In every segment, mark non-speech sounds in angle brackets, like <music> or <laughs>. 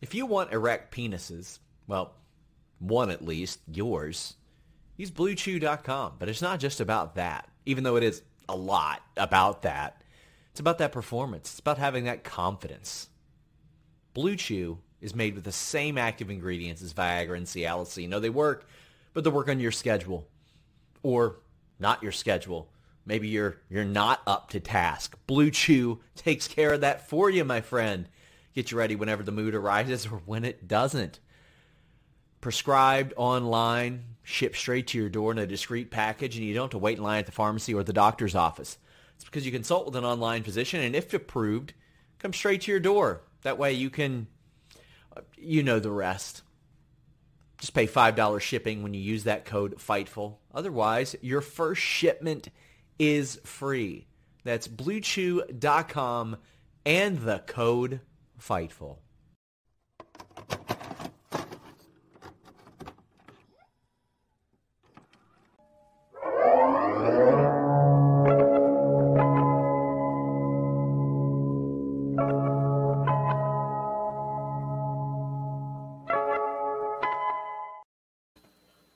If you want erect penises, well, one at least, yours, use bluechew.com. But it's not just about that, even though it is a lot about that. It's about that performance. It's about having that confidence. Blue Chew is made with the same active ingredients as Viagra and Cialis. You know, they work, but they work on your schedule or not your schedule. Maybe you're you're not up to task. Blue Chew takes care of that for you, my friend. Get you ready whenever the mood arises or when it doesn't. Prescribed online, shipped straight to your door in a discreet package, and you don't have to wait in line at the pharmacy or the doctor's office. It's because you consult with an online physician, and if approved, come straight to your door. That way you can, you know the rest. Just pay $5 shipping when you use that code FIGHTFUL. Otherwise, your first shipment is free. That's bluechew.com and the code FIGHTFUL.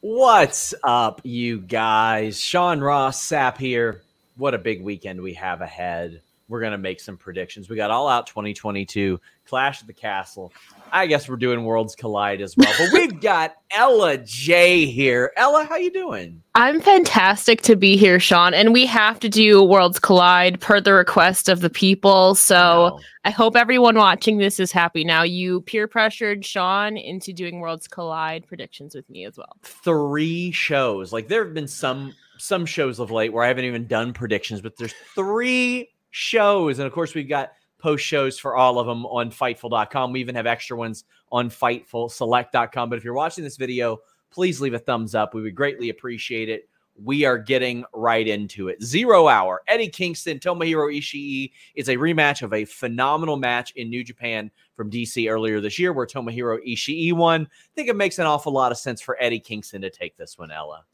What's up, you guys? Sean Ross Sapp here. What a big weekend we have ahead. We're going to make some predictions. We got All Out 2022, Clash of the Castle. I guess we're doing Worlds Collide as well. But we've <laughs> got Ella J here. Ella, how you doing? I'm fantastic to be here, Sean. And we have to do Worlds Collide per the request of the people. So I hope everyone watching this is happy now. You peer pressured Sean into doing Worlds Collide predictions with me as well. Three shows. Like there have been some some shows of late where I haven't even done predictions, but there's three shows. And of course, we've got post shows for all of them on Fightful.com. We even have extra ones on FightfulSelect.com. But if you're watching this video, please leave a thumbs up. We would greatly appreciate it. We are getting right into it. Zero hour. Eddie Kingston, Tomohiro Ishii is a rematch of a phenomenal match in New Japan from DC earlier this year where Tomohiro Ishii won. I think it makes an awful lot of sense for Eddie Kingston to take this one, Ella.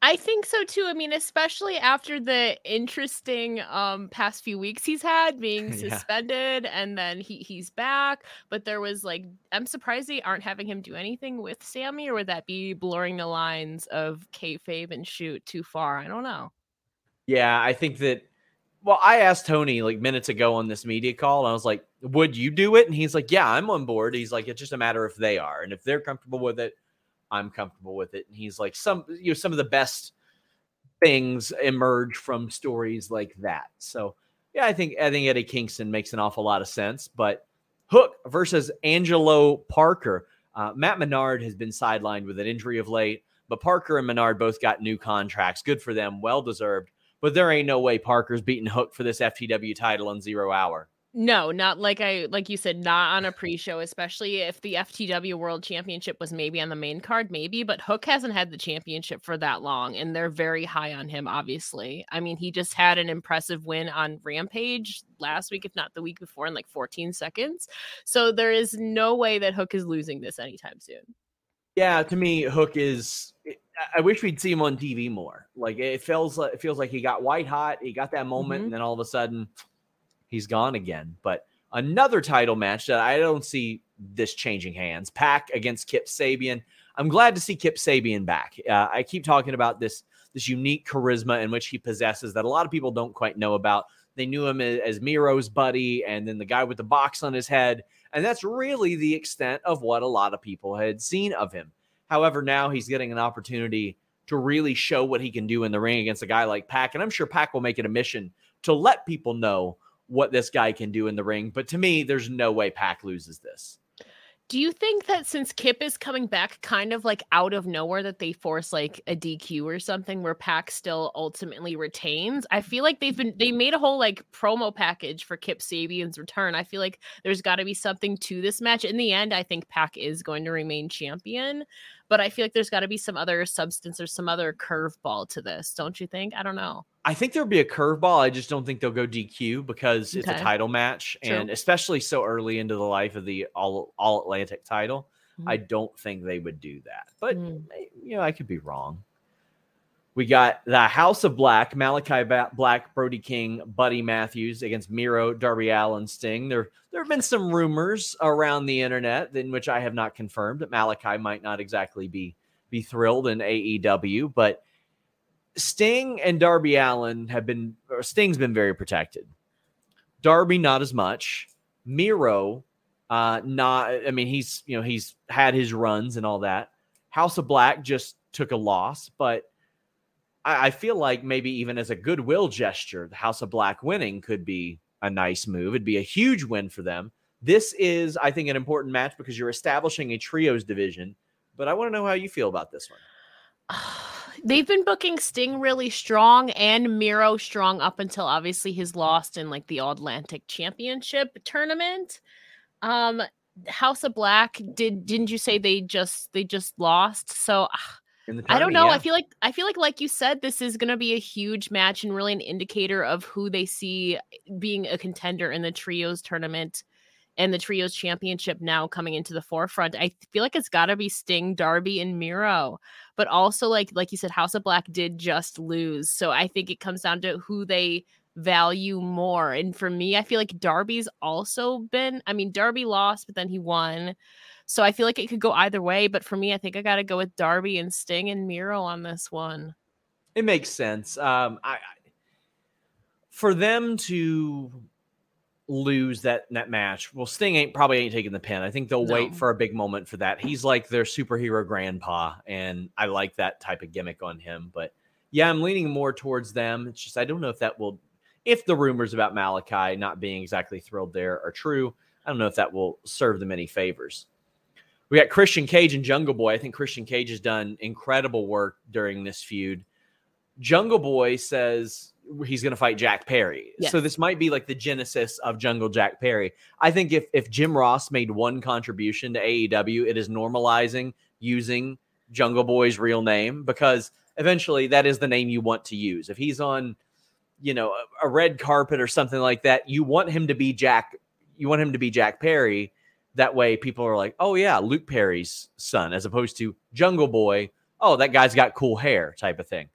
I think so too. I mean, especially after the interesting um past few weeks he's had <laughs> being Yeah. suspended and then he he's back. But there was like I'm surprised they aren't having him do anything with Sammy, or would that be blurring the lines of kayfabe and shoot too far? I don't know. Yeah, I think that. Well, I asked Tony like minutes ago on this media call, and I was like, "Would you do it?" And he's like, "Yeah, I'm on board." He's like, "It's just a matter if they are, and if they're comfortable with it, I'm comfortable with it." And he's like, "Some, you know, some of the best things emerge from stories like that." So, yeah, I think I think Eddie Kingston makes an awful lot of sense. But Hook versus Angelo Parker. Uh, Matt Menard has been sidelined with an injury of late, but Parker and Menard both got new contracts. Good for them, well deserved. But there ain't no way Parker's beating Hook for this FTW title in zero hour. No, not like I like you said, not on a <laughs> pre-show, especially if the FTW World Championship was maybe on the main card, maybe, but Hook hasn't had the championship for that long, and they're very high on him, obviously. I mean, he just had an impressive win on Rampage last week, if not the week before, in like 14 seconds. So there is no way that Hook is losing this anytime soon. Yeah, to me, Hook is I wish we'd see him on TV more. Like it feels like it feels like he got white hot, he got that moment, mm-hmm. and then all of a sudden he's gone again. But another title match that I don't see this changing hands. Pac against Kip Sabian. I'm glad to see Kip Sabian back. Uh, I keep talking about this this unique charisma in which he possesses that a lot of people don't quite know about. They knew him as, as Miro's buddy, and then the guy with the box on his head, and that's really the extent of what a lot of people had seen of him. However, now he's getting an opportunity to really show what he can do in the ring against a guy like Pac, and I'm sure Pac will make it a mission to let people know what this guy can do in the ring. But to me, there's no way Pac loses this. Do you think that since Kip is coming back kind of like out of nowhere that they force like a DQ or something where Pac still ultimately retains? I feel like they've been they made a whole like promo package for Kip Sabian's return. I feel like there's got to be something to this match. In the end, I think Pac is going to remain champion, but I feel like there's got to be some other substance or some other curveball to this, don't you think? I don't know. I think there'll be a curveball. I just don't think they'll go DQ because okay. it's a title match, True. and especially so early into the life of the all all Atlantic title, mm-hmm. I don't think they would do that. But mm. you know, I could be wrong. We got the House of Black, Malakai Black, Brody King, Buddy Matthews against Miro, Darby Allin, Sting. There, there have been some rumors around the internet in which I have not confirmed that Malakai might not exactly be be thrilled in AEW, but Sting and Darby Allin have been, Sting's been very protected. Darby, not as much. Miro, uh, not, I mean, he's, you know, he's had his runs and all that. House of Black just took a loss, but I, I feel like maybe even as a goodwill gesture, the House of Black winning could be a nice move. It'd be a huge win for them. This is, I think, an important match because you're establishing a trios division. But I want to know how you feel about this one. <sighs> <sighs> they've been booking Sting really strong and Miro strong up until obviously his loss in like the All Atlantic Championship tournament. Um, House of Black did didn't you say they just they just lost? So I don't know. Yeah. I feel like I feel like like you said, this is going to be a huge match and really an indicator of who they see being a contender in the trios tournament and the trios championship now coming into the forefront. I feel like it's got to be Sting, Darby, and Miro. But also, like like you said, House of Black did just lose, so I think it comes down to who they value more. And for me, I feel like Darby's also been. I mean, Darby lost, but then he won. So I feel like it could go either way. But for me, I think I got to go with Darby and Sting and Miro on this one. It makes sense. Um, I, I for them to lose that that match. Well, Sting ain't probably ain't taking the pin. I think they'll no. wait for a big moment for that. He's like their superhero grandpa, and I like that type of gimmick on him. But yeah, I'm leaning more towards them. It's just I don't know if that will, if the rumors about Malakai not being exactly thrilled there are true. I don't know if that will serve them any favors. We got Christian Cage and Jungle Boy. I think Christian Cage has done incredible work during this feud. Jungle Boy says he's going to fight Jack Perry. Yes. So this might be like the genesis of Jungle Jack Perry. I think if if Jim Ross made one contribution to AEW, it is normalizing using Jungle Boy's real name because eventually that is the name you want to use. If he's on, you know, a, a red carpet or something like that, you want him to be Jack. You want him to be Jack Perry. That way, people are like, "Oh yeah, Luke Perry's son," as opposed to Jungle Boy. Oh, that guy's got cool hair, type of thing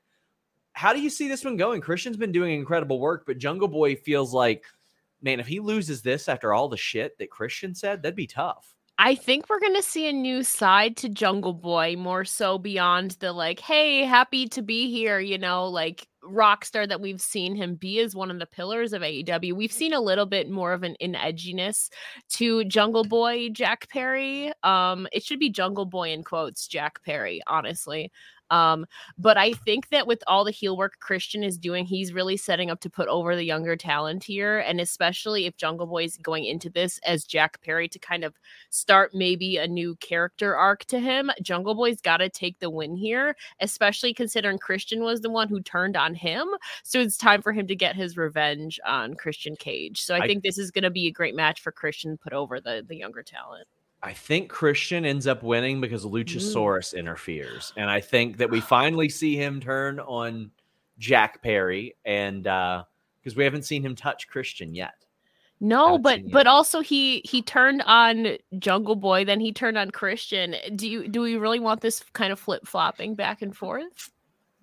how do you see this one going? Christian's been doing incredible work, but Jungle Boy feels like, man, if he loses this after all the shit that Christian said, that'd be tough. I think we're going to see a new side to Jungle Boy more so beyond the like, hey, happy to be here, you know, like rock star that we've seen him be as one of the pillars of AEW. We've seen a little bit more of an in edginess to Jungle Boy Jack Perry. Um, it should be Jungle Boy in quotes, Jack Perry, honestly. Um, but I think that with all the heel work Christian is doing, he's really setting up to put over the younger talent here. And especially if Jungle Boy is going into this as Jack Perry to kind of start maybe a new character arc to him, Jungle Boy's got to take the win here, especially considering Christian was the one who turned on him. So it's time for him to get his revenge on Christian Cage. So I, I think this is going to be a great match for Christian put over the, the younger talent. I think Christian ends up winning because Luchasaurus mm. interferes. And I think that we finally see him turn on Jack Perry and uh because we haven't seen him touch Christian yet. No, but but also he he turned on Jungle Boy, then he turned on Christian. Do you do we really want this kind of flip flopping back and forth?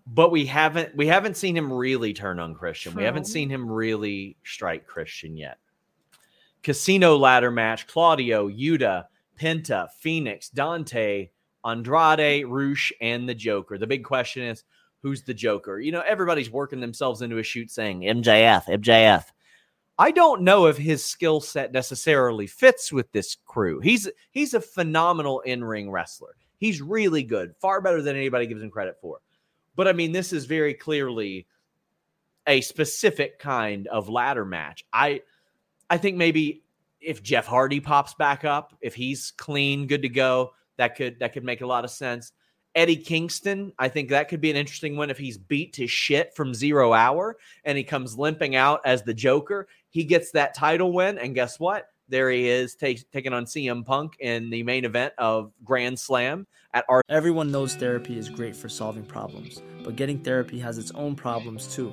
But we haven't we haven't seen him really turn on Christian. We haven't seen him really strike Christian yet. Casino ladder match: Claudio, Yuta, Penta, Fenix, Dante, Andrade, Rush, and the Joker. The big question is who's the Joker? You know, everybody's working themselves into a shoot saying MJF, MJF. I don't know if his skill set necessarily fits with this crew. He's he's a phenomenal in-ring wrestler. He's really good, far better than anybody gives him credit for. But I mean, this is very clearly a specific kind of ladder match. I I think maybe if Jeff Hardy pops back up, if he's clean, good to go, that could that could make a lot of sense. Eddie Kingston, I think that could be an interesting one if he's beat to shit from zero hour and he comes limping out as the Joker. He gets that title win, and guess what? There he is t- taking on CM Punk in the main event of Grand Slam at our. Everyone knows therapy is great for solving problems, but getting therapy has its own problems too,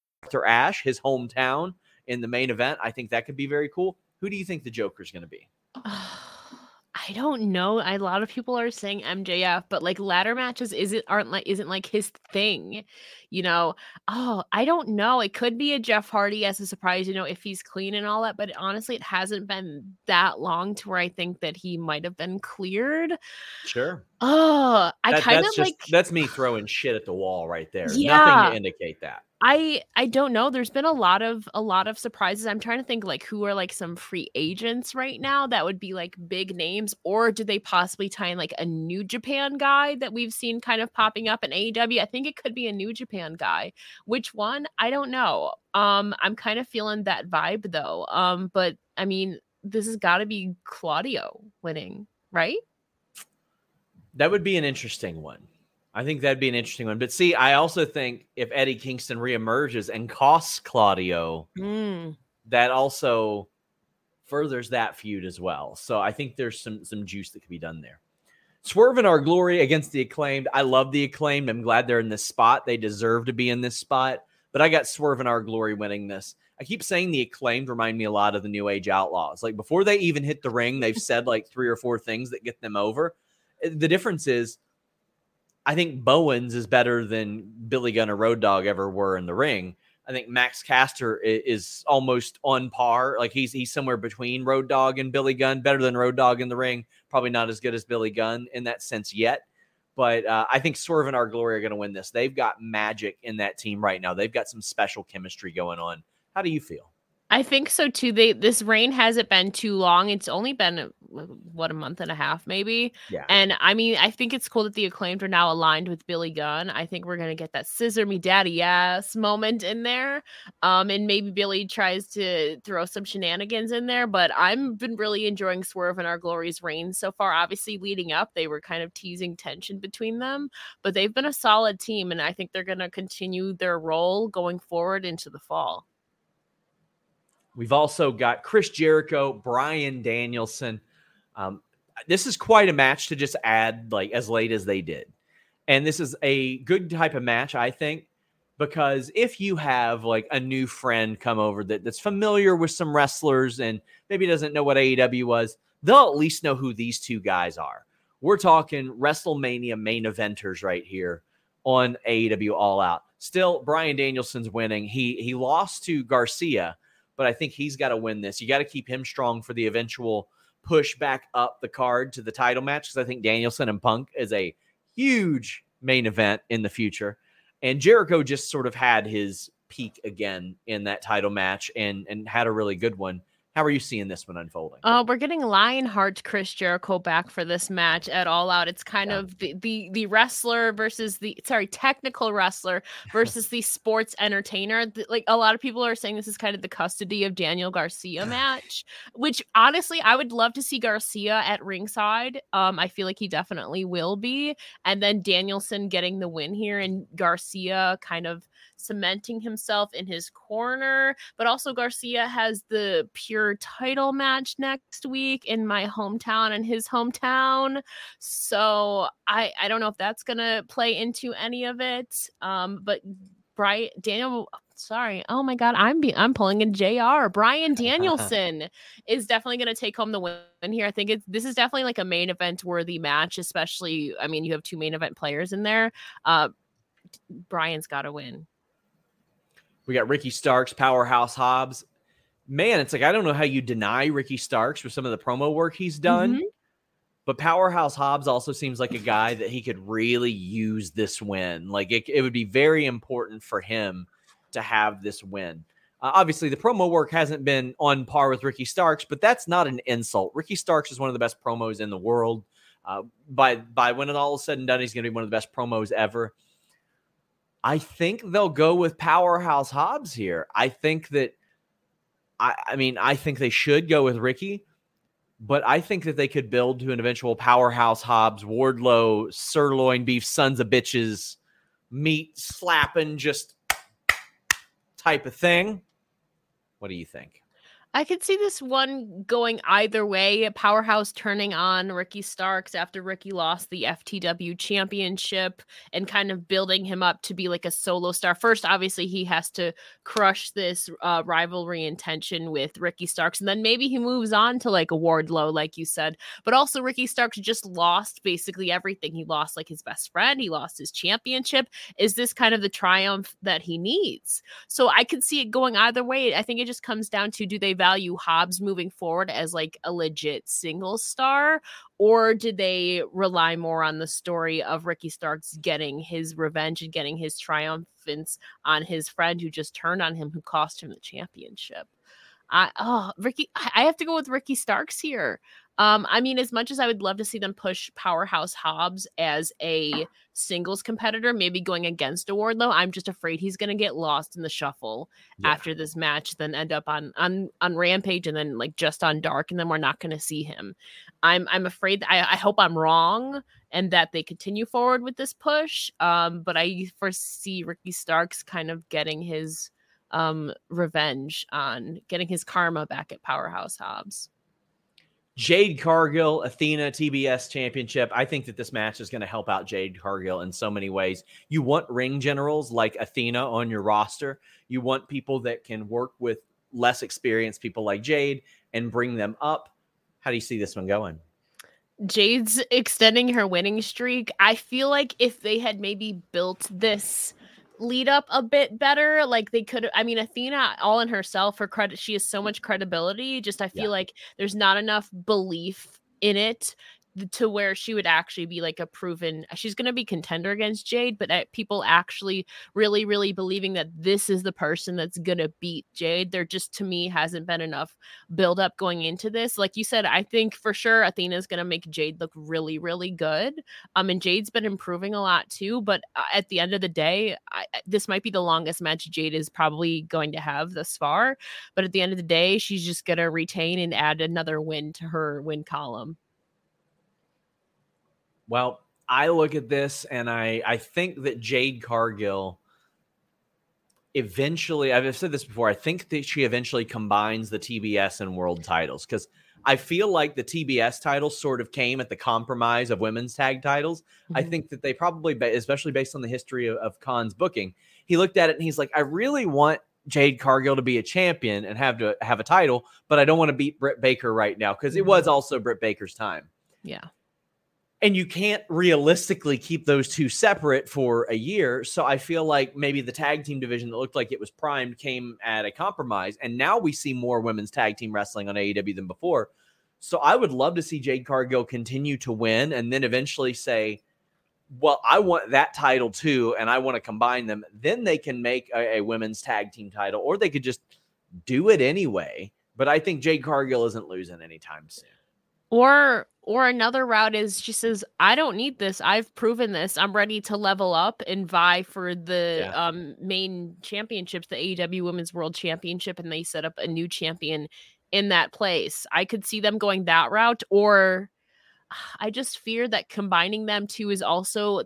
Arthur Ashe, his hometown, in the main event. I think that could be very cool. Who do you think the Joker's going to be? <sighs> I don't know. A lot of people are saying MJF, but like ladder matches isn't aren't like isn't like his thing. You know, oh, I don't know. It could be a Jeff Hardy as a surprise, you know, if he's clean and all that, but honestly, it hasn't been that long to where I think that he might have been cleared. Sure. Oh, I that, kind of like that's me throwing shit at the wall right there. Yeah. Nothing to indicate that. I I don't know. There's been a lot of a lot of surprises. I'm trying to think like who are like some free agents right now that would be like big names, or do they possibly tie in like a New Japan guy that we've seen kind of popping up in AEW? I think it could be a New Japan guy. Which one? I don't know. Um, I'm kind of feeling that vibe though. Um, but I mean, this has got to be Claudio winning, right? That would be an interesting one. I think that'd be an interesting one. But see, I also think if Eddie Kingston reemerges and costs Claudio, mm. that also furthers that feud as well. So I think there's some some juice that could be done there. Swerve in our glory against the acclaimed. I love the acclaimed. I'm glad they're in this spot. They deserve to be in this spot. But I got Swerve in our glory winning this. I keep saying the acclaimed remind me a lot of the New Age Outlaws. Like before they even hit the ring, they've said like three or four things that get them over. The difference is I think Bowens is better than Billy Gunn or Road Dog ever were in the ring. I think Max Caster is almost on par. Like he's he's somewhere between Road Dog and Billy Gunn, better than Road Dog in the ring. Probably not as good as Billy Gunn in that sense yet. But uh, I think Swerve and Our Glory are going to win this. They've got magic in that team right now. They've got some special chemistry going on. How do you feel? I think so too. They this reign hasn't been too long. It's only been what a month and a half, maybe. Yeah. And I mean, I think it's cool that the acclaimed are now aligned with Billy Gunn. I think we're gonna get that scissor me daddy ass moment in there. Um, and maybe Billy tries to throw some shenanigans in there. But I've been really enjoying Swerve and Our Glory's reign so far. Obviously, leading up, they were kind of teasing tension between them, but they've been a solid team, and I think they're gonna continue their role going forward into the fall. We've also got Chris Jericho, Bryan Danielson. Um, this is quite a match to just add like as late as they did. And this is a good type of match, I think, because if you have like a new friend come over that, that's familiar with some wrestlers and maybe doesn't know what AEW was, they'll at least know who these two guys are. We're talking WrestleMania main eventers right here on AEW All Out. Still, Bryan Danielson's winning. He he lost to Garcia, but I think he's got to win this. You got to keep him strong for the eventual push back up the card to the title match because I think Danielson and Punk is a huge main event in the future. And Jericho just sort of had his peak again in that title match and and had a really good one. How are you seeing this one unfolding? Uh, we're getting Lionheart Chris Jericho back for this match at All Out. It's kind yeah. of the, the the wrestler versus the sorry technical wrestler <laughs> versus the sports entertainer. Like a lot of people are saying, this is kind of the custody of Daniel Garcia <sighs> match. Which honestly, I would love to see Garcia at ringside. Um, I feel like he definitely will be, and then Danielson getting the win here, and Garcia kind of cementing himself in his corner. But also, Garcia has the pure title match next week in my hometown and his hometown. So I I don't know if that's gonna play into any of it. Um, but Bryan Daniel sorry. Oh my God, I'm be- I'm pulling in Jr. Bryan <laughs> Danielson is definitely going to take home the win here. I think it's this is definitely like a main event worthy match, especially. I mean, you have two main event players in there. Uh, Bryan's got to win. We got Ricky Starks, Powerhouse Hobbs. Man, it's like I don't know how you deny Ricky Starks with some of the promo work he's done. Mm-hmm. But Powerhouse Hobbs also seems like a guy that he could really use this win. Like it, it would be very important for him to have this win. Uh, obviously, the promo work hasn't been on par with Ricky Starks, but that's not an insult. Ricky Starks is one of the best promos in the world. Uh, by by when it all is said and done, he's going to be one of the best promos ever. I think they'll go with Powerhouse Hobbs here. I think that I, I mean, I think they should go with Ricky, but I think that they could build to an eventual Powerhouse Hobbs, Wardlow, sirloin beef, sons of bitches, meat slapping, just type of thing. What do you think? I could see this one going either way. Powerhouse turning on Ricky Starks after Ricky lost the FTW championship and kind of building him up to be like a solo star. First, obviously, he has to crush this uh, rivalry intention with Ricky Starks. And then maybe he moves on to like a Wardlow, like you said. But also, Ricky Starks just lost basically everything. He lost like his best friend, he lost his championship. Is this kind of the triumph that he needs? So I could see it going either way. I think it just comes down to do they value Hobbs moving forward as like a legit single star, or did they rely more on the story of Ricky Starks getting his revenge and getting his triumphance on his friend who just turned on him, who cost him the championship? I oh Ricky, I have to go with Ricky Starks here. Um, I mean, as much as I would love to see them push Powerhouse Hobbs as a singles competitor, maybe going against a Wardlow, I'm just afraid he's going to get lost in the shuffle yeah. after this match, then end up on on on Rampage and then like just on Dark, and then we're not going to see him. I'm I'm afraid. I, I hope I'm wrong and that they continue forward with this push. Um, but I foresee Ricky Starks kind of getting his um revenge on getting his karma back at Powerhouse Hobbs. Jade Cargill, Athena TBS Championship. I think that this match is going to help out Jade Cargill in so many ways. You want ring generals like Athena on your roster. You want people that can work with less experienced people like Jade and bring them up. How do you see this one going? Jade's extending her winning streak. I feel like if they had maybe built this lead up a bit better. Like they could, I mean, Athena, all in herself, her credit, she has so much credibility. Just I feel yeah. like there's not enough belief in it to where she would actually be like a proven she's going to be contender against Jade but uh, people actually really really believing that this is the person that's going to beat Jade there just to me hasn't been enough build up going into this. Like you said I think for sure Athena's going to make Jade look really really good um and Jade's been improving a lot too but uh, at the end of the day I, this might be the longest match Jade is probably going to have thus far but at the end of the day she's just going to retain and add another win to her win column well, I look at this and I I think that Jade Cargill eventually, I've said this before, I think that she eventually combines the TBS and world titles because I feel like the TBS titles sort of came at the compromise of women's tag titles. Mm-hmm. I think that they probably, especially based on the history of, of Khan's booking, he looked at it and he's like, I really want Jade Cargill to be a champion and have to have a title, but I don't want to beat Britt Baker right now because it was mm-hmm. also Britt Baker's time. Yeah. And you can't realistically keep those two separate for a year. So I feel like maybe the tag team division that looked like it was primed came at a compromise. And now we see more women's tag team wrestling on AEW than before. So I would love to see Jade Cargill continue to win and then eventually say, well, I want that title too, and I want to combine them. Then they can make a, a, women's tag team title, or they could just do it anyway. But I think Jade Cargill isn't losing anytime soon. Or or another route is she says, I don't need this. I've proven this. I'm ready to level up and vie for the yeah. um, main championships, the AEW Women's World Championship, and they set up a new champion in that place. I could see them going that route, or <sighs> I just fear that combining them two is also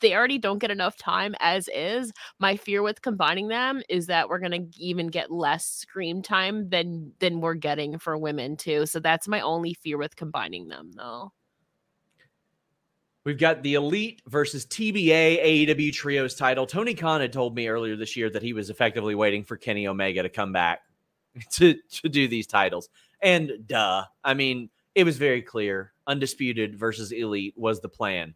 they already don't get enough time as is. My fear with combining them is that we're gonna even get less screen time than than we're getting for women too. So that's my only fear with combining them though. We've got the Elite versus TBA AEW Trios title. Tony Khan had told me earlier this year that he was effectively waiting for Kenny Omega to come back <laughs> to, to do these titles. And duh. I mean, it was very clear undisputed versus elite was the plan.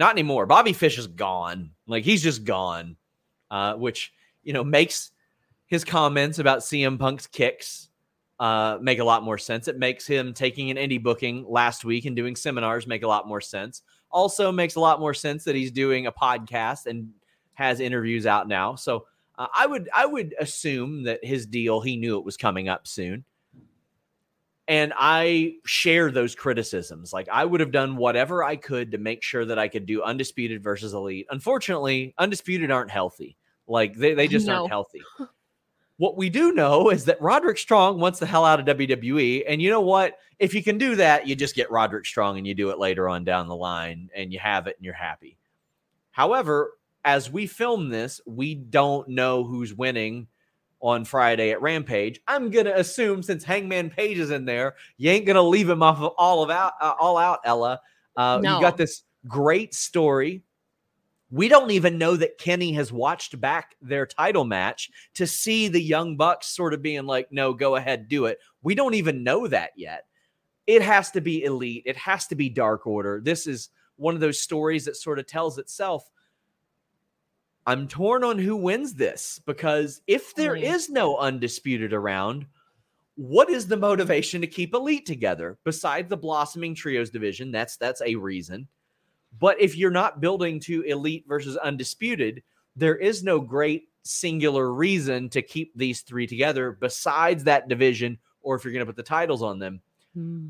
Not anymore. Bobby Fish is gone. Like he's just gone, uh, which you know makes his comments about CM Punk's kicks uh, make a lot more sense. It makes him taking an indie booking last week and doing seminars make a lot more sense. Also makes a lot more sense that he's doing a podcast and has interviews out now. So uh, I would I would assume that his deal he knew it was coming up soon. And I share those criticisms. Like I would have done whatever I could to make sure that I could do undisputed versus elite. Unfortunately, undisputed aren't healthy. Like they, they just no. aren't healthy. What we do know is that Roderick Strong wants the hell out of WWE. And you know what? If you can do that, you just get Roderick Strong and you do it later on down the line and you have it and you're happy. However, as we film this, we don't know who's winning on Friday at Rampage. I'm gonna assume since Hangman Page is in there, you ain't gonna leave him off of all of out, uh, all out. Ella, uh, no. you got this great story. We don't even know that Kenny has watched back their title match to see the Young Bucks sort of being like, "No, go ahead, do it." We don't even know that yet. It has to be elite. It has to be Dark Order. This is one of those stories that sort of tells itself I'm torn on who wins this because if there is no undisputed around, what is the motivation to keep elite together besides the blossoming trios division? That's that's a reason. But if you're not building to elite versus undisputed, there is no great singular reason to keep these three together besides that division or if you're going to put the titles on them. Hmm.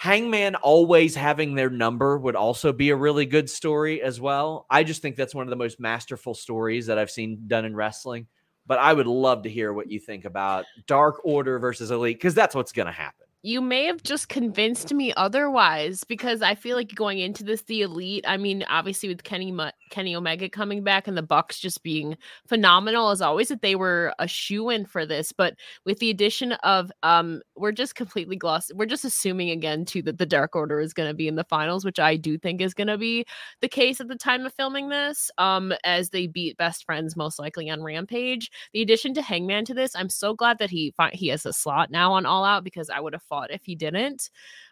Hangman always having their number would also be a really good story as well. I just think that's one of the most masterful stories that I've seen done in wrestling. But I would love to hear what you think about Dark Order versus Elite because that's what's going to happen you may have just convinced me otherwise because I feel like going into this, the elite. I mean, obviously with Kenny Kenny Omega coming back and the Bucks just being phenomenal as always, that they were a shoe in for this. But with the addition of, um, we're just completely glossed. We're just assuming again too that the Dark Order is going to be in the finals, which I do think is going to be the case at the time of filming this. Um, as they beat Best Friends most likely on Rampage. The addition to Hangman to this, I'm so glad that he he has a slot now on All Out because I would have fought if he didn't.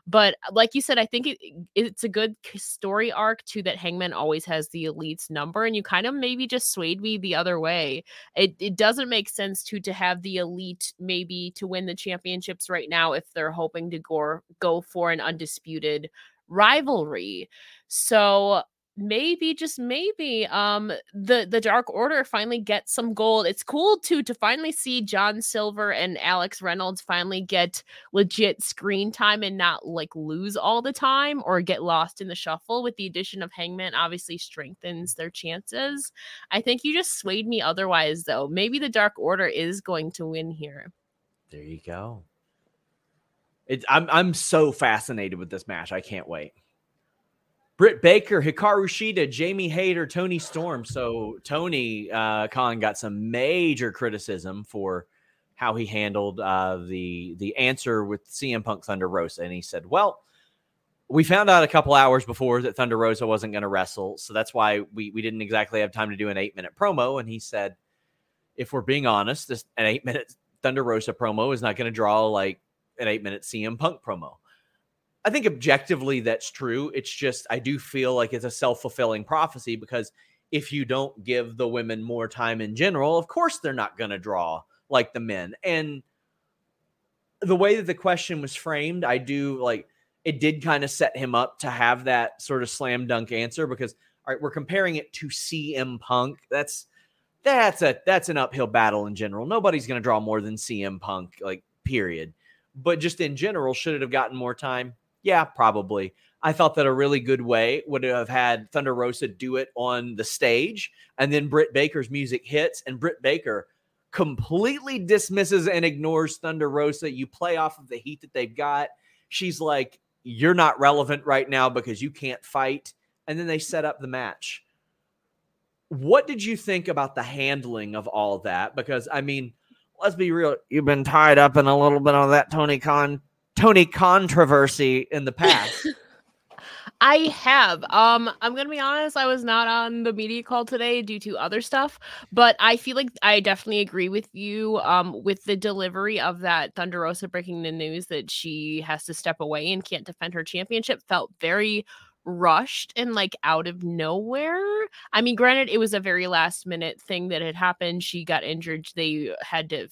But uh, like you said, I think it, it's a good story arc too that Hangman always has the elite's number, and you kind of maybe just swayed me the other way. It it doesn't make sense to to have the elite maybe to win the championships right now if they're hoping to go go for an undisputed rivalry. So maybe just maybe um the the dark order finally gets some gold. It's cool too to finally see john silver and alex reynolds finally get legit screen time and not like lose all the time or get lost in the shuffle with the addition of hangman obviously strengthens their chances. I think you just swayed me otherwise though. Maybe the dark order is going to win here. There you go. It, I'm, I'm so fascinated with this match. I can't wait Britt Baker, Hikaru Shida, Jamie Hayter, Toni Storm. So Tony uh, Khan got some major criticism for how he handled uh, the the answer with CM Punk Thunder Rosa, and he said, "Well, we found out a couple hours before that Thunder Rosa wasn't going to wrestle, so that's why we we didn't exactly have time to do an eight minute promo." And he said, "If we're being honest, this an eight minute Thunder Rosa promo is not going to draw like an eight minute CM Punk promo." I think objectively that's true. It's just I do feel like it's a self-fulfilling prophecy because if you don't give the women more time in general, of course they're not going to draw like the men. And the way that the question was framed, I do like it did kind of set him up to have that sort of slam dunk answer because all right, we're comparing it to CM Punk. That's that's a that's an uphill battle in general. Nobody's going to draw more than CM Punk like period. But just in general, should it have gotten more time? Yeah, probably. I thought that a really good way would have had Thunder Rosa do it on the stage, and then Britt Baker's music hits, and Britt Baker completely dismisses and ignores Thunder Rosa. You play off of the heat that they've got. She's like, You're not relevant right now because you can't fight. And then they set up the match. What did you think about the handling of all that? Because, I mean, let's be real. You've been tied up in a little bit of that Tony Khan Tony controversy in the <laughs> past. I have. Um, I'm gonna be honest. I was not on the media call today due to other stuff, but I feel like I definitely agree with you. Um, with the delivery of that Thunder Rosa breaking the news that she has to step away and can't defend her championship felt very rushed and like out of nowhere. I mean, granted, it was a very last minute thing that had happened. She got injured. They had to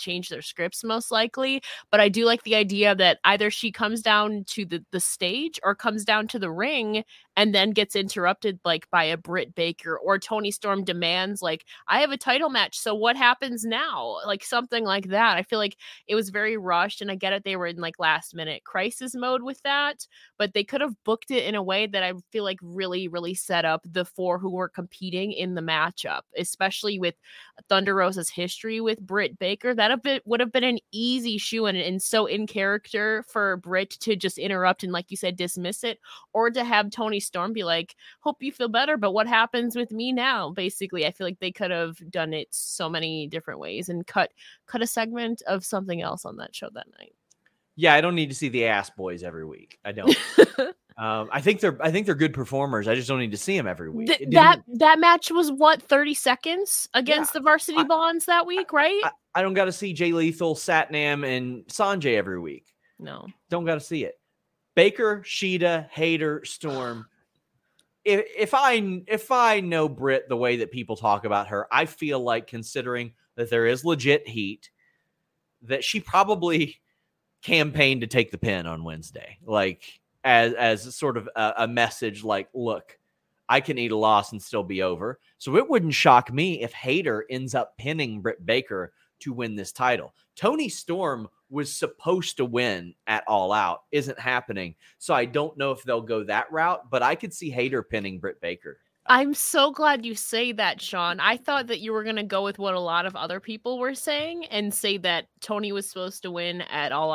change their scripts most likely. But I do like the idea that either she comes down to the, the stage or comes down to the ring and then gets interrupted like by a Britt Baker or Toni Storm demands like I have a title match so what happens now? Like something like that. I feel like it was very rushed and I get it they were in like last minute crisis mode with that but they could have booked it in a way that I feel like really really set up the four who were competing in the matchup especially with Thunder Rosa's history with Britt Baker. That would have been an easy shoe and, so in character for Britt to just interrupt and like you said dismiss it or to have Toni Storm be like, "Hope you feel better, but what happens with me now?" Basically, I feel like they could have done it so many different ways and cut cut a segment of something else on that show that night. Yeah, I don't need to see the ass boys every week. I don't. <laughs> um, I think they're I think they're good performers. I just don't need to see them every week. Th- that that match was what thirty seconds against yeah, the Varsity I, Bonds that week, right? I, I don't got to see Jay Lethal, Satnam, and Sonjay every week. No, don't got to see it. Baker, Shida, Hayter, Storm. If, if I if I know Britt the way that people talk about her, I feel like considering that there is legit heat, that she probably campaigned to take the pin on Wednesday, like as as sort of a, a message, like, look, I can eat a loss and still be over. So it wouldn't shock me if Hayter ends up pinning Britt Baker to win this title. Toni Storm was supposed to win at All Out, isn't happening. So I don't know if they'll go that route, but I could see Hayter pinning Britt Baker. I'm so glad you say that, Sean. I thought that you were going to go with what a lot of other people were saying and say that Toni was supposed to win at All.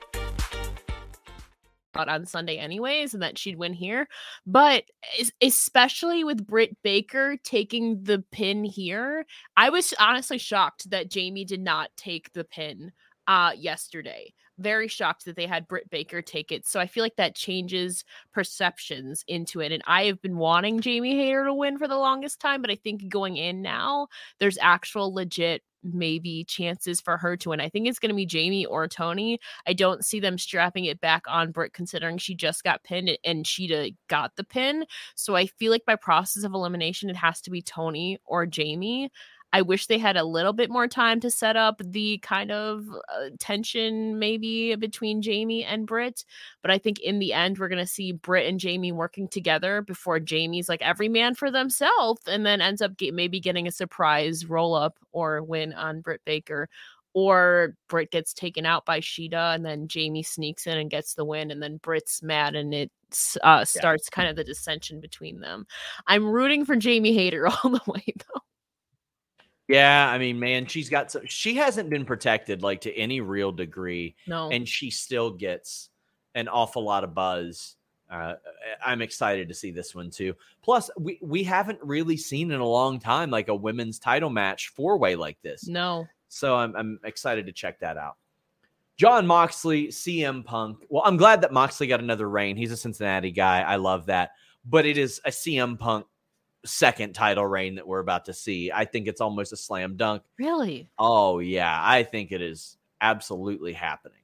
on Sunday anyways, and that she'd win here. But especially with Britt Baker taking the pin here, I was honestly shocked that Jamie did not take the pin uh yesterday. Very shocked that they had Britt Baker take it. So I feel like that changes perceptions into it. And I have been wanting Jamie Hayter to win for the longest time, but I think going in now, there's actual legit maybe chances for her to win. I think it's going to be Jamie or Toni. I don't see them strapping it back on Britt considering she just got pinned and Shida got the pin. So I feel like by process of elimination, it has to be Toni or Jamie. I wish they had a little bit more time to set up the kind of uh, tension maybe between Jamie and Britt. But I think in the end, we're going to see Britt and Jamie working together before Jamie's like every man for themselves and then ends up get, maybe getting a surprise roll up or win on Britt Baker. Or Britt gets taken out by Shida and then Jamie sneaks in and gets the win. And then Britt's mad and it uh, starts yeah. kind of the dissension between them. I'm rooting for Jamie Hayter <laughs> all the way though. Yeah, I mean, man, she's got some. She hasn't been protected like to any real degree. No, and she still gets an awful lot of buzz. Uh, I'm excited to see this one too. Plus, we we haven't really seen in a long time like a women's title match four way like this. No, so I'm I'm excited to check that out. Jon Moxley, CM Punk. Well, I'm glad that Moxley got another reign. He's a Cincinnati guy. I love that. But it is a CM Punk second title reign that we're about to see. I think it's almost a slam dunk. Really? Oh yeah, I think it is absolutely happening.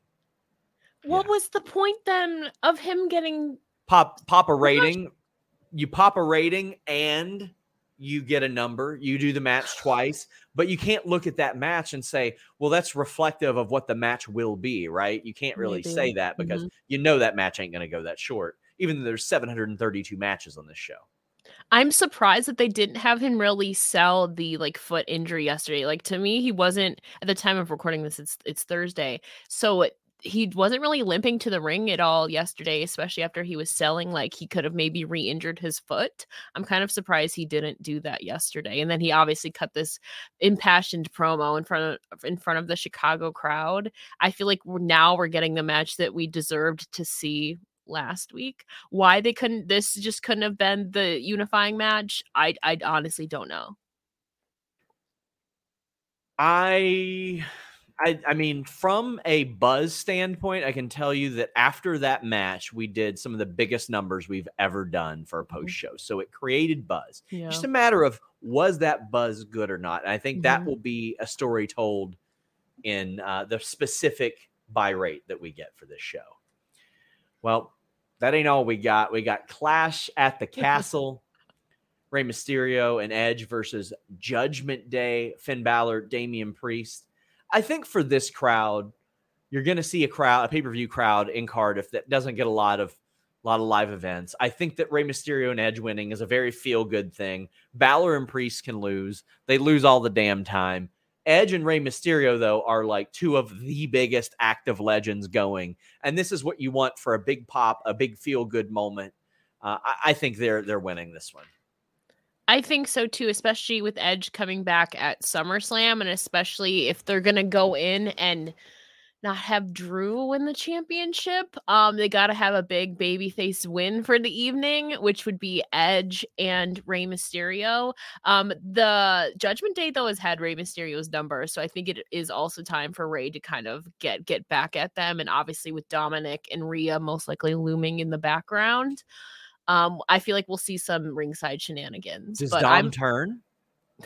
What yeah. was the point then of him getting pop pop a rating? You pop a rating and you get a number. You do the match <sighs> twice, but you can't look at that match and say, "Well, that's reflective of what the match will be," right? You can't really Maybe. say that because mm-hmm. you know that match ain't going to go that short. Even though there's 732 matches on this show. I'm surprised that they didn't have him really sell the like foot injury yesterday. Like to me, he wasn't at the time of recording this. It's it's Thursday, so it, he wasn't really limping to the ring at all yesterday, especially after he was selling. Like he could have maybe re-injured his foot. I'm kind of surprised he didn't do that yesterday. And then he obviously cut this impassioned promo in front of in front of the Chicago crowd. I feel like we're, now we're getting the match that we deserved to see last week. Why they couldn't this just couldn't have been the unifying match, I I honestly don't know. I I, I mean, from a buzz standpoint, I can tell you that after that match, we did some of the biggest numbers we've ever done for a mm-hmm. post show. So it created buzz. Yeah. Just a matter of was that buzz good or not? And I think mm-hmm. that will be a story told in uh, the specific buy rate that we get for this show. Well, that ain't all we got. We got Clash at the <laughs> Castle, Rey Mysterio and Edge versus Judgment Day, Finn Balor, Damian Priest. I think for this crowd, you're going to see a crowd, a pay per view crowd in Cardiff that doesn't get a lot of a lot of live events. I think that Rey Mysterio and Edge winning is a very feel good thing. Balor and Priest can lose; they lose all the damn time. Edge and Rey Mysterio, though, are like two of the biggest active legends going, and this is what you want for a big pop, a big feel good moment. Uh, I, I think they're they're winning this one. I think so too, especially with Edge coming back at SummerSlam, and especially if they're gonna go in and not have Drew win the championship. Um, they got to have a big babyface win for the evening, which would be Edge and Rey Mysterio. Um, the Judgment Day though has had Rey Mysterio's number, so I think it is also time for Rey to kind of get get back at them, and obviously with Dominic and Rhea most likely looming in the background. Um, I feel like we'll see some ringside shenanigans. Does but Dom I'm, turn? <sighs>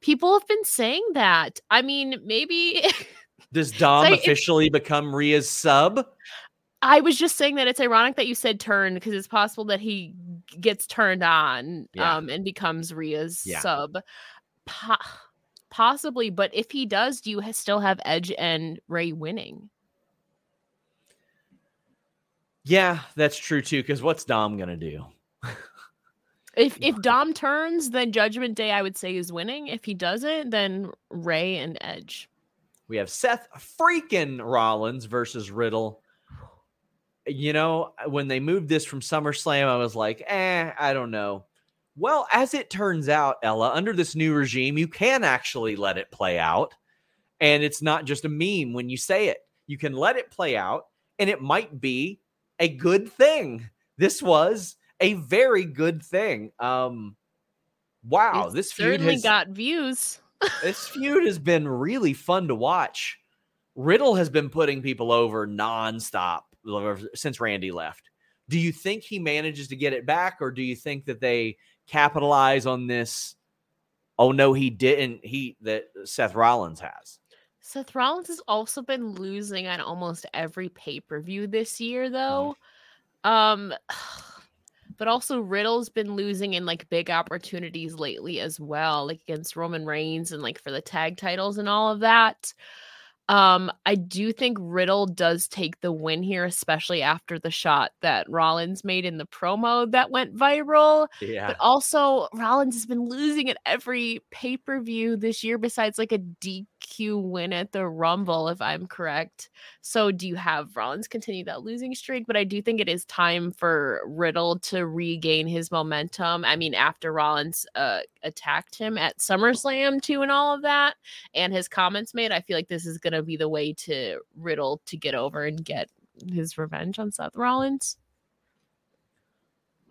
People have been saying that. I mean, maybe <laughs> Does Dom like, officially become Rhea's sub? I was just saying that it's ironic that you said turn because it's possible that he gets turned on yeah. um, and becomes Rhea's yeah. sub. Po- possibly, but if he does, do you still have Edge and Rey winning? Yeah, that's true too. Because what's Dom gonna do? if if <laughs> Dom turns, then Judgment Day I would say is winning. If he doesn't, then Rey and Edge. We have Seth freaking Rollins versus Riddle. You know, when they moved this from SummerSlam, I was like, eh, I don't know. Well, as it turns out, Ella, under this new regime, you can actually let it play out. And it's not just a meme when you say it. You can let it play out, and it might be a good thing. This was a very good thing. Um, wow, this certainly has, got views this feud has been really fun to watch. Riddle has been putting people over nonstop since Randy left. Do you think he manages to get it back, or do you think that they capitalize on this? Oh no, he didn't. He that Seth Rollins has. Seth Rollins has also been losing on almost every pay per view this year, though. Mm. Um, <sighs> but also Riddle's been losing in like big opportunities lately as well, like against Roman Reigns and like for the tag titles and all of that. Um, I do think Riddle does take the win here, especially after the shot that Rollins made in the promo that went viral. Yeah. But also, Rollins has been losing at every pay per view this year, besides like a DQ win at the Rumble, if I'm correct. So, do you have Rollins continue that losing streak? But I do think it is time for Riddle to regain his momentum. I mean, after Rollins uh, attacked him at SummerSlam, too, and all of that, and his comments made, I feel like this is going to be the way to Riddle to get over and get his revenge on Seth Rollins.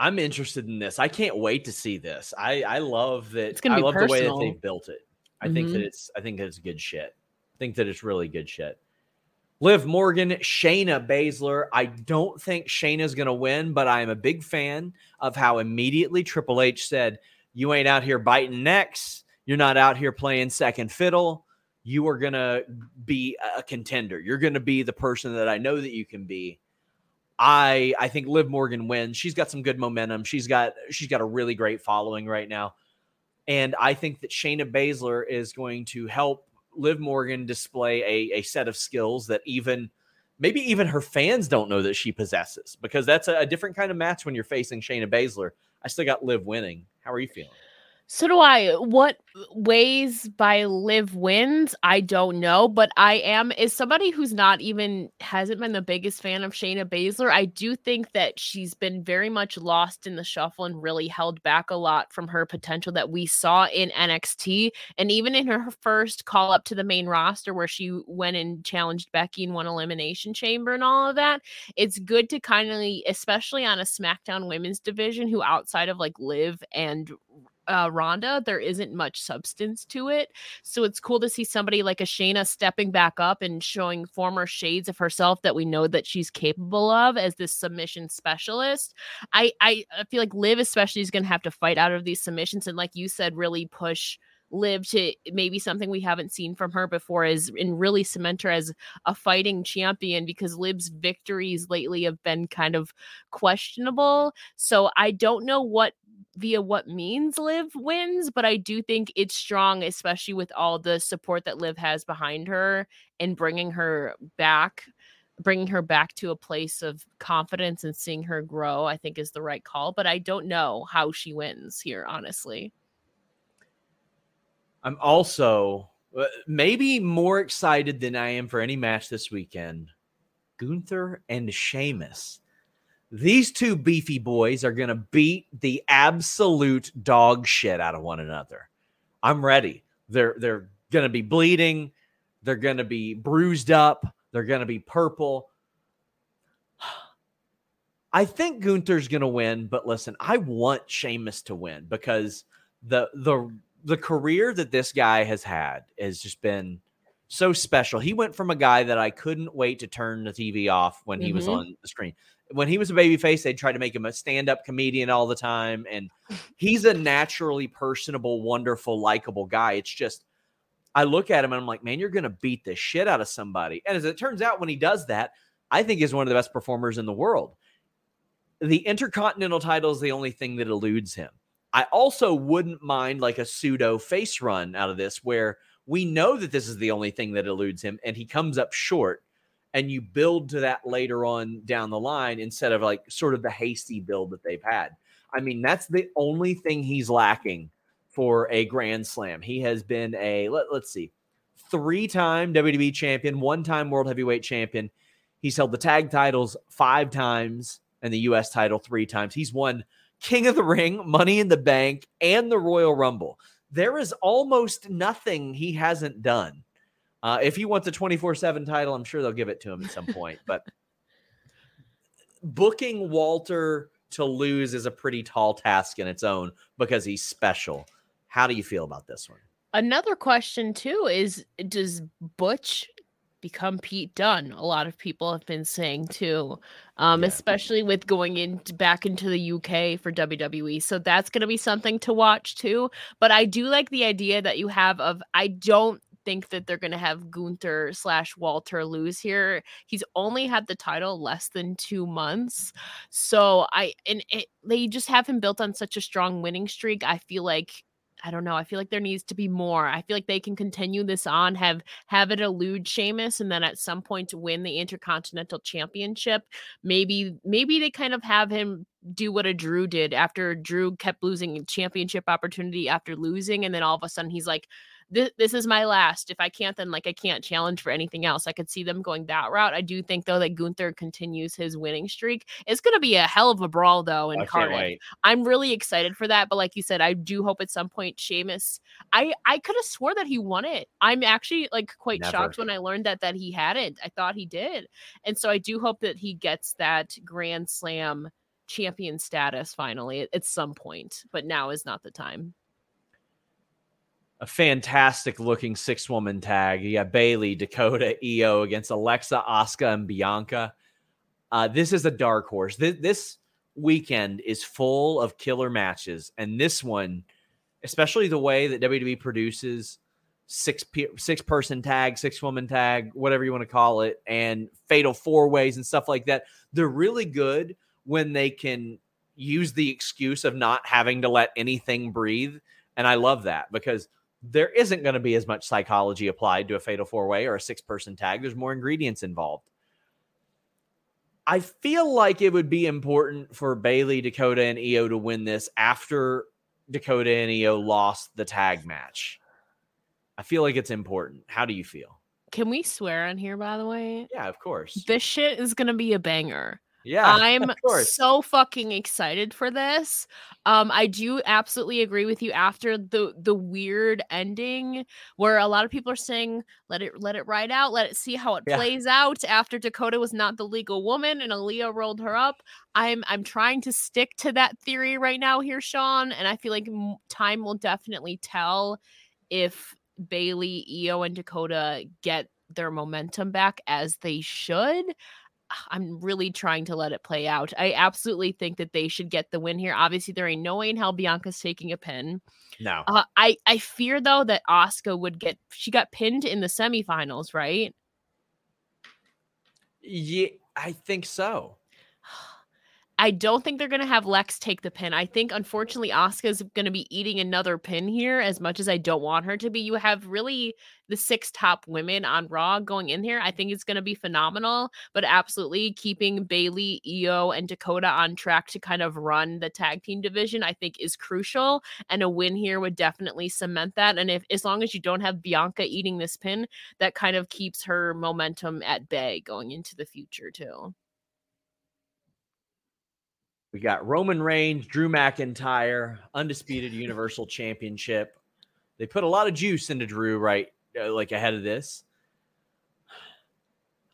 I'm interested in this. I can't wait to see this. I I love that. It's gonna I be love the way that they built it. I think that Mhm. it's I think that it's good shit. I think that it's really good shit. Liv Morgan, Shayna Baszler. I don't think Shayna's gonna win, but I am a big fan of how immediately Triple H said, "You ain't out here biting necks. You're not out here playing second fiddle. You are gonna be a contender. You're gonna be the person that I know that you can be." I I think Liv Morgan wins. She's got some good momentum. She's got she's got a really great following right now. And I think that Shayna Baszler is going to help Liv Morgan display a, a set of skills that even maybe even her fans don't know that she possesses because that's a, a different kind of match when you're facing Shayna Baszler. I still got Liv winning. How are you feeling? So do I. What ways by Liv wins? I don't know, but I am is somebody who's not even hasn't been the biggest fan of Shayna Baszler. I do think that she's been very much lost in the shuffle and really held back a lot from her potential that we saw in NXT and even in her first call up to the main roster where she went and challenged Becky and won Elimination Chamber and all of that. It's good to kind of especially on a SmackDown women's division who outside of like Liv and uh, Ronda, there isn't much substance to it. So it's cool to see somebody like a Shayna stepping back up and showing former shades of herself that we know that she's capable of as this submission specialist. I I, I feel like Liv especially is going to have to fight out of these submissions and like you said, really push Liv to maybe something we haven't seen from her before is and really cement her as a fighting champion because Liv's victories lately have been kind of questionable. So I don't know what via what means Liv wins, but I do think it's strong, especially with all the support that Liv has behind her and bringing her back, bringing her back to a place of confidence and seeing her grow. I think is the right call, but I don't know how she wins here, honestly. I'm also uh, maybe more excited than I am for any match this weekend. Gunther and Sheamus. These two beefy boys are going to beat the absolute dog shit out of one another. I'm ready. They're they're going to be bleeding. They're going to be bruised up. They're going to be purple. <sighs> I think Gunther's going to win, but listen, I want Sheamus to win because the the the career that this guy has had has just been so special. He went from a guy that I couldn't wait to turn the TV off when he was Mhm. on the screen. When he was a babyface, they'd try to make him a stand-up comedian all the time, and <laughs> he's a naturally personable, wonderful, likable guy. It's just I look at him and I'm like, man, you're gonna beat the shit out of somebody. And as it turns out, when he does that, I think he's one of the best performers in the world. The intercontinental title is the only thing that eludes him. I also wouldn't mind like a pseudo face run out of this where we know that this is the only thing that eludes him and he comes up short and you build to that later on down the line instead of like sort of the hasty build that they've had. I mean, that's the only thing he's lacking for a grand slam. He has been a let, let's see, three-time WWE champion, one-time world heavyweight champion. He's held the tag titles 5 times and the US title 3 times. He's won King of the Ring, Money in the Bank, and the Royal Rumble. There is almost nothing he hasn't done. Uh, if he wants a 24 7 title, I'm sure they'll give it to him at some point. But booking Walter to lose is a pretty tall task in its own because he's special. How do you feel about this one? Another question too is does Butch become Pete Dunne? A lot of people have been saying too, um, Yeah. especially with going into back into the UK for WWE. So that's going to be something to watch too. But I do like the idea that you have of I don't think that they're going to have Gunther slash Walter lose here. He's only had the title less than two months. So I, and it, they just have him built on such a strong winning streak. I feel like I don't know. I feel like there needs to be more. I feel like they can continue this on, have have it elude Sheamus, and then at some point win the Intercontinental Championship. Maybe maybe they kind of have him do what a Drew did after Drew kept losing championship opportunity after losing, and then all of a sudden he's like, this, this is my last. If I can't, then like I can't challenge for anything else. I could see them going that route. I do think though that Gunther continues his winning streak. It's going to be a hell of a brawl though in I Cardiff. I'm really excited for that. But like you said, I do hope at some point Sheamus. I I could have swore that he won it. I'm actually like quite Never. shocked when I learned that that he hadn't. I thought he did, and so I do hope that he gets that Grand Slam champion status finally at, at some point. But now is not the time a fantastic looking six woman tag. You got Bayley, Dakota, Io against Alexa, Asuka, and Bianca. Uh, this is a dark horse. This, this weekend is full of killer matches, and this one, especially the way that WWE produces six six person tag, six woman tag, whatever you want to call it, and fatal four ways and stuff like that. They're really good when they can use the excuse of not having to let anything breathe, and I love that because there isn't going to be as much psychology applied to a fatal four way or a six person tag. There's more ingredients involved. I feel like it would be important for Bayley, Dakota, and Io to win this after Dakota and Io lost the tag match. I feel like it's important. How do you feel? Can we swear on here, by the way? Yeah, of course. This shit is going to be a banger. Yeah, I'm so fucking excited for this. Um, I do absolutely agree with you. After the the weird ending, where a lot of people are saying, "Let it let it ride out, let it see how it yeah. plays out." After Dakota was not the legal woman and Aliyah rolled her up, I'm I'm trying to stick to that theory right now here, Sean, and I feel like time will definitely tell if Bayley, Io and Dakota get their momentum back as they should. I'm really trying to let it play out. I absolutely think that they should get the win here. Obviously, there ain't no way in hell Bianca's taking a pin. No. Uh, I I fear though that Oscar would get. She got pinned in the semifinals, right? Yeah, I think so. I don't think they're going to have Lex take the pin. I think, unfortunately, Asuka's going to be eating another pin here as much as I don't want her to be. You have really the six top women on Raw going in here. I think it's going to be phenomenal, but absolutely keeping Bayley, Io, and Dakota on track to kind of run the tag team division, I think is crucial. And a win here would definitely cement that. And if, as long as you don't have Bianca eating this pin, that kind of keeps her momentum at bay going into the future, too. We got Roman Reigns, Drew McIntyre, undisputed Universal Championship. They put a lot of juice into Drew right uh, like ahead of this.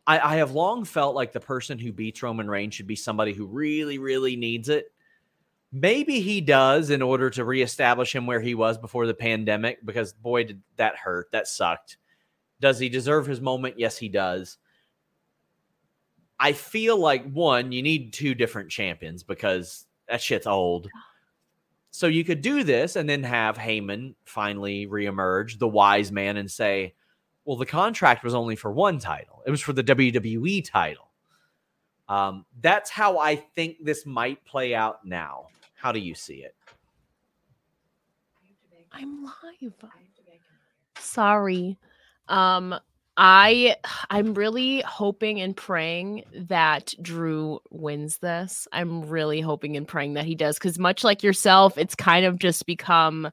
I, I have long felt like the person who beats Roman Reigns should be somebody who really, really needs it. Maybe he does in order to reestablish him where he was before the pandemic, because boy, did that hurt. That sucked. Does he deserve his moment? Yes, he does. I feel like one, you need two different champions because that shit's old. So you could do this and then have Heyman finally reemerge, the wise man, and say, well, the contract was only for one title. It was for the WWE title. Um, that's how I think this might play out now. How do you see it? I'm live. Sorry. Um, I I'm really hoping and praying that Drew wins this. I'm really hoping and praying that he does cuz much like yourself, it's kind of just become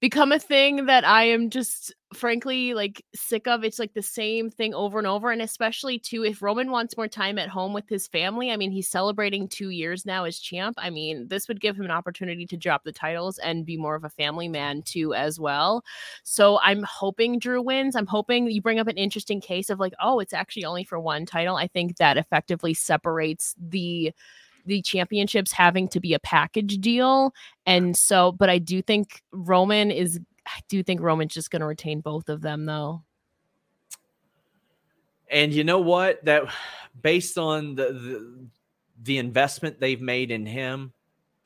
become a thing that I am just frankly like sick of. It's like the same thing over and over. And especially too, if Roman wants more time at home with his family, I mean, he's celebrating two years now as champ. I mean, this would give him an opportunity to drop the titles and be more of a family man too, as well. So I'm hoping Drew wins. I'm hoping you bring up an interesting case of like, oh, it's actually only for one title. I think that effectively separates the the championships having to be a package deal. And so, but I do think Roman is, I do think Roman's just going to retain both of them though. And you know what? That based on the, the, the investment they've made in him,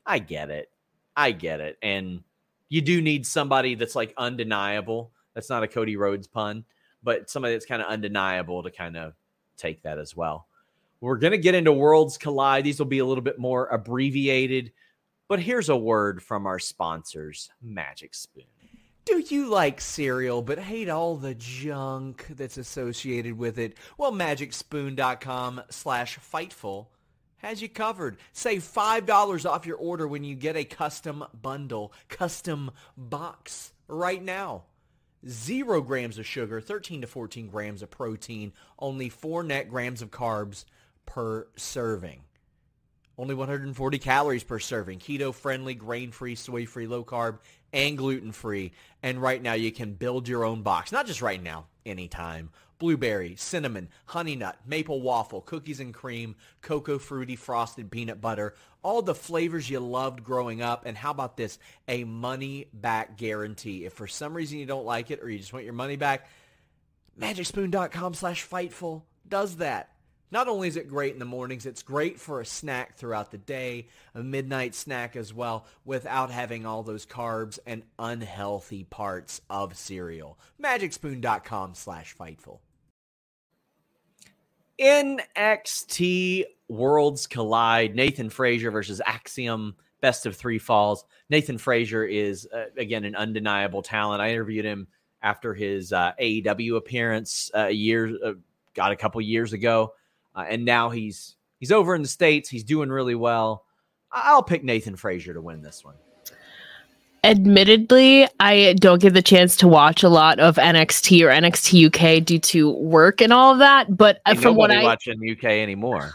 I get it. I get it. And you do need somebody that's like undeniable That's not a Cody Rhodes pun, but somebody that's kind of undeniable to kind of take that as well. We're going to get into Worlds Collide. These will be a little bit more abbreviated, but here's a word from our sponsors, Magic Spoon. Do you like cereal but hate all the junk that's associated with it? Well, magicspoon.com slash fightful has you covered. Save $5 off your order when you get a custom bundle, custom box right now. Zero grams of sugar, 13 to 14 grams of protein, only four net grams of carbs per serving. Only 140 calories per serving. Keto friendly, grain free, soy free, low carb, and gluten free. And right now you can build your own box. Not just right now, anytime. Blueberry, cinnamon, honey nut, maple waffle, cookies and cream, cocoa fruity frosted peanut butter. All the flavors you loved growing up. And how about this? A money back guarantee. If for some reason you don't like it or you just want your money back, magicspoon.com slash fightful does that. Not only is it great in the mornings, it's great for a snack throughout the day, a midnight snack as well, without having all those carbs and unhealthy parts of cereal. Magicspoon.com slash Fightful. NXT Worlds Collide. Nathan Frazer versus Axiom. Best of three falls. Nathan Frazer is, uh, again, an undeniable talent. I interviewed him after his uh, AEW appearance uh, a year, uh, got a couple years ago uh, and now he's he's over in the states. He's doing really well. I'll pick Nathan Frazer to win this one. Admittedly, I don't get the chance to watch a lot of NXT or NXT UK due to work and all of that. But Ain't from what I watch in UK anymore,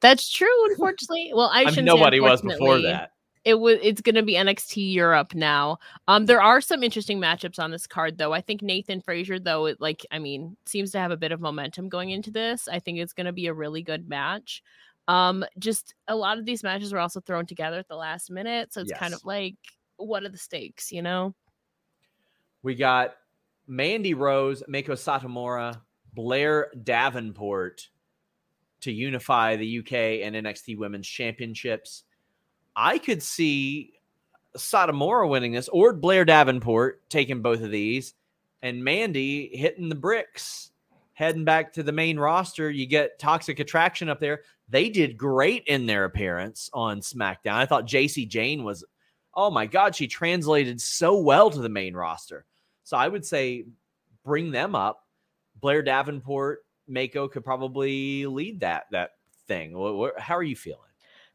that's true. Unfortunately, well, I, I mean, nobody was before that it was it's going to be NXT Europe now. Um, there are some interesting matchups on this card though. I think Nathan Frazer though, it, like I mean, seems to have a bit of momentum going into this. I think it's going to be a really good match. Um, just a lot of these matches were also thrown together at the last minute, so it's yes. kind of like what are the stakes, you know? We got Mandy Rose, Meiko Satomura, Blair Davenport to unify the UK and NXT Women's Championships. I could see Satomura winning this or Blair Davenport taking both of these and Mandy hitting the bricks, heading back to the main roster. You get Toxic Attraction up there. They did great in their appearance on SmackDown. I thought Jacy Jayne was, oh my God, she translated so well to the main roster. So I would say bring them up. Blair Davenport, Meiko could probably lead that that thing. How are you feeling?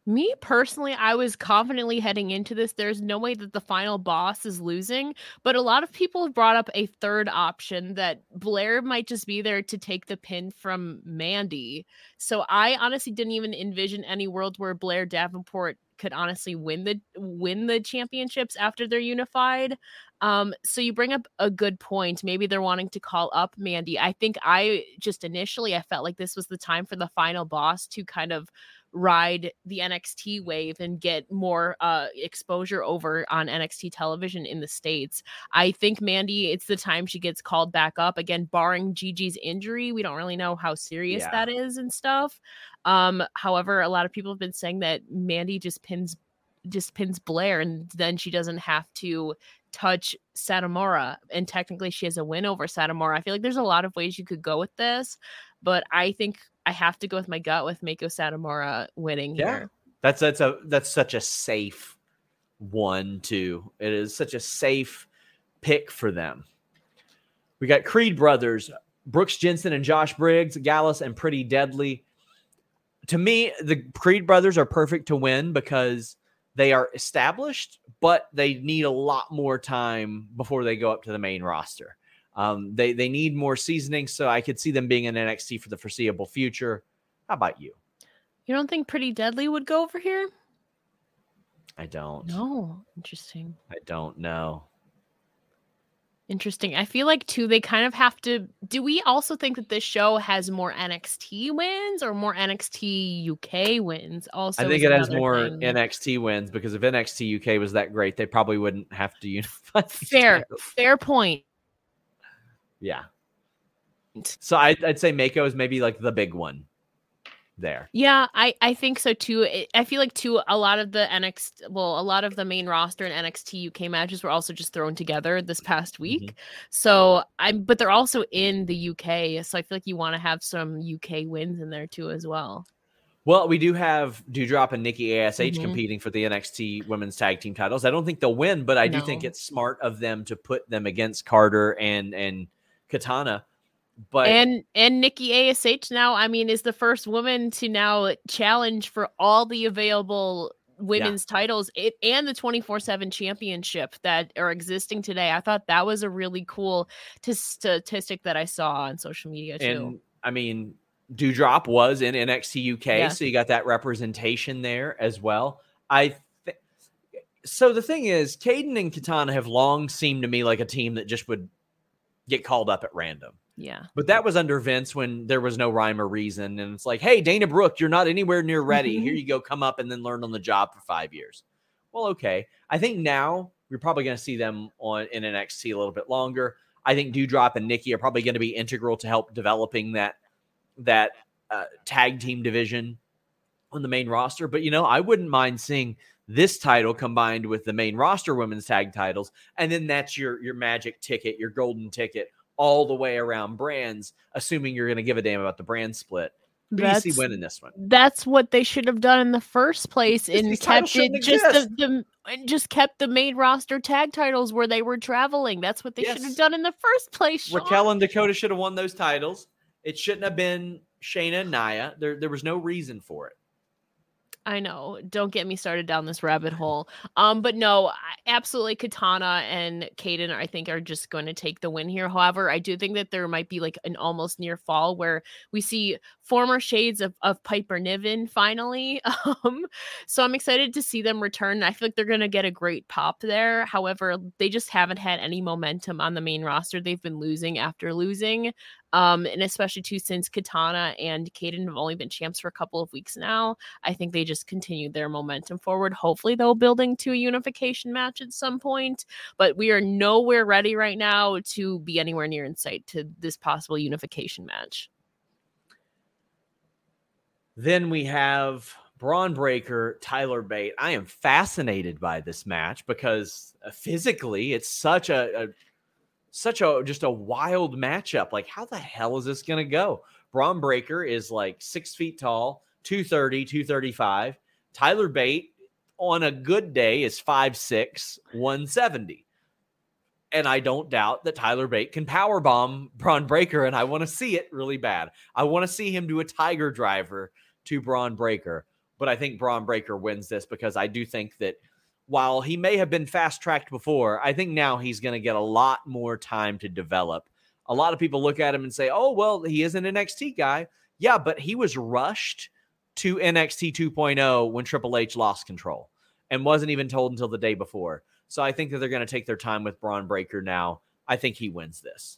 Me personally, I was confidently heading into this. There's no way that the final boss is losing, but a lot of people have brought up a third option that Blair might just be there to take the pin from Mandy. So I honestly didn't even envision any world where Blair Davenport could honestly win the win the championships after they're unified. Um, so you bring up a good point. Maybe they're wanting to call up Mandy. I think I just initially I felt like this was the time for the final boss to kind of ride the NXT wave and get more uh, exposure over on NXT television in the States. I think Mandy, it's the time she gets called back up again, barring Gigi's injury. We don't really know how serious yeah. that is and stuff. Um, however, a lot of people have been saying that Mandy just pins just pins Blair and then she doesn't have to touch Satomura and technically she has a win over Satomura. I feel like there's a lot of ways you could go with this, but I think I have to go with my gut with Meiko Satomura winning yeah. here. That's that's a that's such a safe one too. It is such a safe pick for them. We got Creed brothers, Brooks Jensen and Josh Briggs, Gallus and Pretty Deadly. To me, the Creed brothers are perfect to win because they are established, but they need a lot more time before they go up to the main roster. Um, they they need more seasoning, so I could see them being in NXT for the foreseeable future. How about you? You don't think Pretty Deadly would go over here? I don't. No, interesting. I don't know. Interesting. I feel like too they kind of have to do we also think that this show has more NXT wins or more NXT UK wins also? I think it has more thing. NXT wins because if NXT UK was that great, they probably wouldn't have to <laughs> unify. Fair, fair point. Yeah. So I, would say Meiko is maybe like the big one, there. Yeah, I I think so too. I feel like too a lot of the NXT, well, a lot of the main roster and NXT UK matches were also just thrown together this past mm-hmm. week. Mm-hmm. So I'm, but they're also in the UK, so I feel like you want to have some UK wins in there too as well. Well, we do have Doudrop and Nikki ASH mm-hmm. competing for the NXT Women's Tag Team titles. I don't think they'll win, but I no. do think it's smart of them to put them against Carter and and Katana but and and Nikki ASH now, I mean, is the first woman to now challenge for all the available women's yeah. titles it, and the 24/7 championship that are existing today. I thought that was a really cool t- statistic that I saw on social media too. And I mean, Doudrop was in NXT UK, yeah. so you got that representation there as well. I th- so the thing is, Kayden and Katana have long seemed to me like a team that just would get called up at random. Yeah. But that was under Vince when there was no rhyme or reason. And it's like, hey, Dana Brooke, you're not anywhere near ready. Mm-hmm. Here you go, come up and then learn on the job for five years. Well, okay. I think now we're probably going to see them on in NXT a little bit longer. I think Doudrop and Nikki are probably going to be integral to help developing that that uh, tag team division on the main roster. But you know, I wouldn't mind seeing this title combined with the main roster women's tag titles, and then that's your your magic ticket, your golden ticket all the way around brands, assuming you're going to give a damn about the brand split. That's, BC winning this one. That's what they should have done in the first place, and kept it just the, the, and just kept the main roster tag titles where they were traveling. That's what they yes. should have done in the first place. Sean. Raquel and Dakota should have won those titles. It shouldn't have been Shayna and Nia. There, there was no reason for it. I know. Don't get me started down this rabbit hole. Um, but no, absolutely, Katana and Kayden, I think, are just going to take the win here. However, I do think that there might be like an almost near fall where we see former shades of, of Piper Niven finally. <laughs> Um, so I'm excited to see them return. I feel like they're going to get a great pop there. However, they just haven't had any momentum on the main roster. They've been losing after losing. Um, and especially too since Katana and Kayden have only been champs for a couple of weeks now. I think they just continued their momentum forward. Hopefully they'll building to a unification match at some point, but we are nowhere ready right now to be anywhere near in sight to this possible unification match. Then we have Bron Breakker, Tyler Bate. I am fascinated by this match because uh, physically it's such a, a such a just a wild matchup. Like, how the hell is this going to go? Bron Breakker is like six feet tall, 230, 235. Tyler Bate on a good day is 5'6, 170. And I don't doubt that Tyler Bate can power bomb Bron Breakker, and I want to see it really bad. I want to see him do a tiger driver to Bron Breakker. But I think Bron Breakker wins this because I do think that while he may have been fast tracked before, I think now he's going to get a lot more time to develop. A lot of people look at him and say, oh, well, he is an NXT guy. Yeah, but he was rushed to NXT 2.0 when Triple H lost control and wasn't even told until the day before. So I think that they're going to take their time with Bron Breakker now. I think he wins this.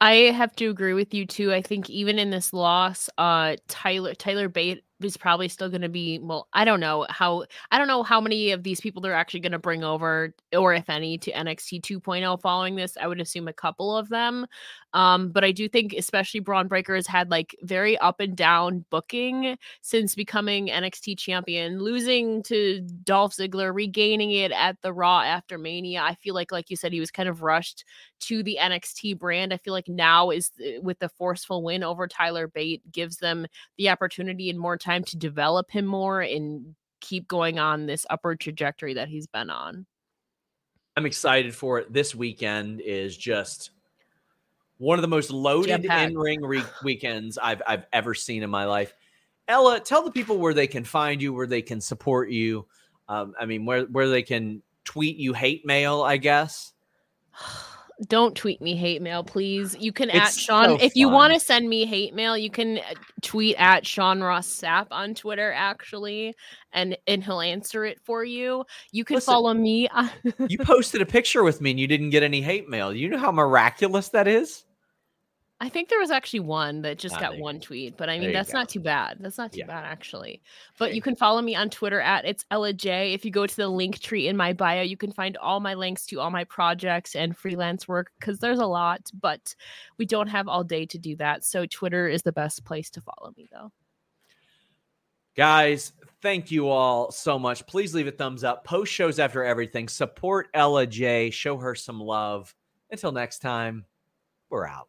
I have to agree with you too. I think even in this loss, uh Tyler Tyler Bate is probably still going to be well i don't know how i don't know how many of these people they're actually going to bring over or if any to nxt 2.0 following this i would assume a couple of them um, but i do think especially bron breakker has had like very up and down booking since becoming nxt champion losing to dolph ziggler regaining it at the raw after mania i feel like like you said he was kind of rushed to the nxt brand i feel like now is uh, with the forceful win over tyler bate gives them the opportunity and more time to develop him more and keep going on this upward trajectory that he's been on. I'm excited for it. This weekend is just one of the most loaded in-ring re- weekends I've I've ever seen in my life. Ella, tell the people where they can find you, where they can support you. Um, I mean, where where they can tweet you hate mail, I guess. <sighs> don't tweet me hate mail, please. You can it's at Sean so if you want to send me hate mail. You can uh, tweet at Sean Ross Sapp on Twitter, actually, and and he'll answer it for you. You can Listen, follow me. you posted a picture with me and you didn't get any hate mail. You know how miraculous that is. I think there was actually one that just got one tweet, but I mean that's go. not too bad. That's not too yeah. bad actually. But you can follow me on Twitter at it's Ella J. If you go to the link tree in my bio, you can find all my links to all my projects and freelance work because there's a lot, but we don't have all day to do that. So Twitter is the best place to follow me though. Guys, thank you all so much. Please leave a thumbs up. Post shows after everything. Support Ella J. Show her some love. Until next time, we're out.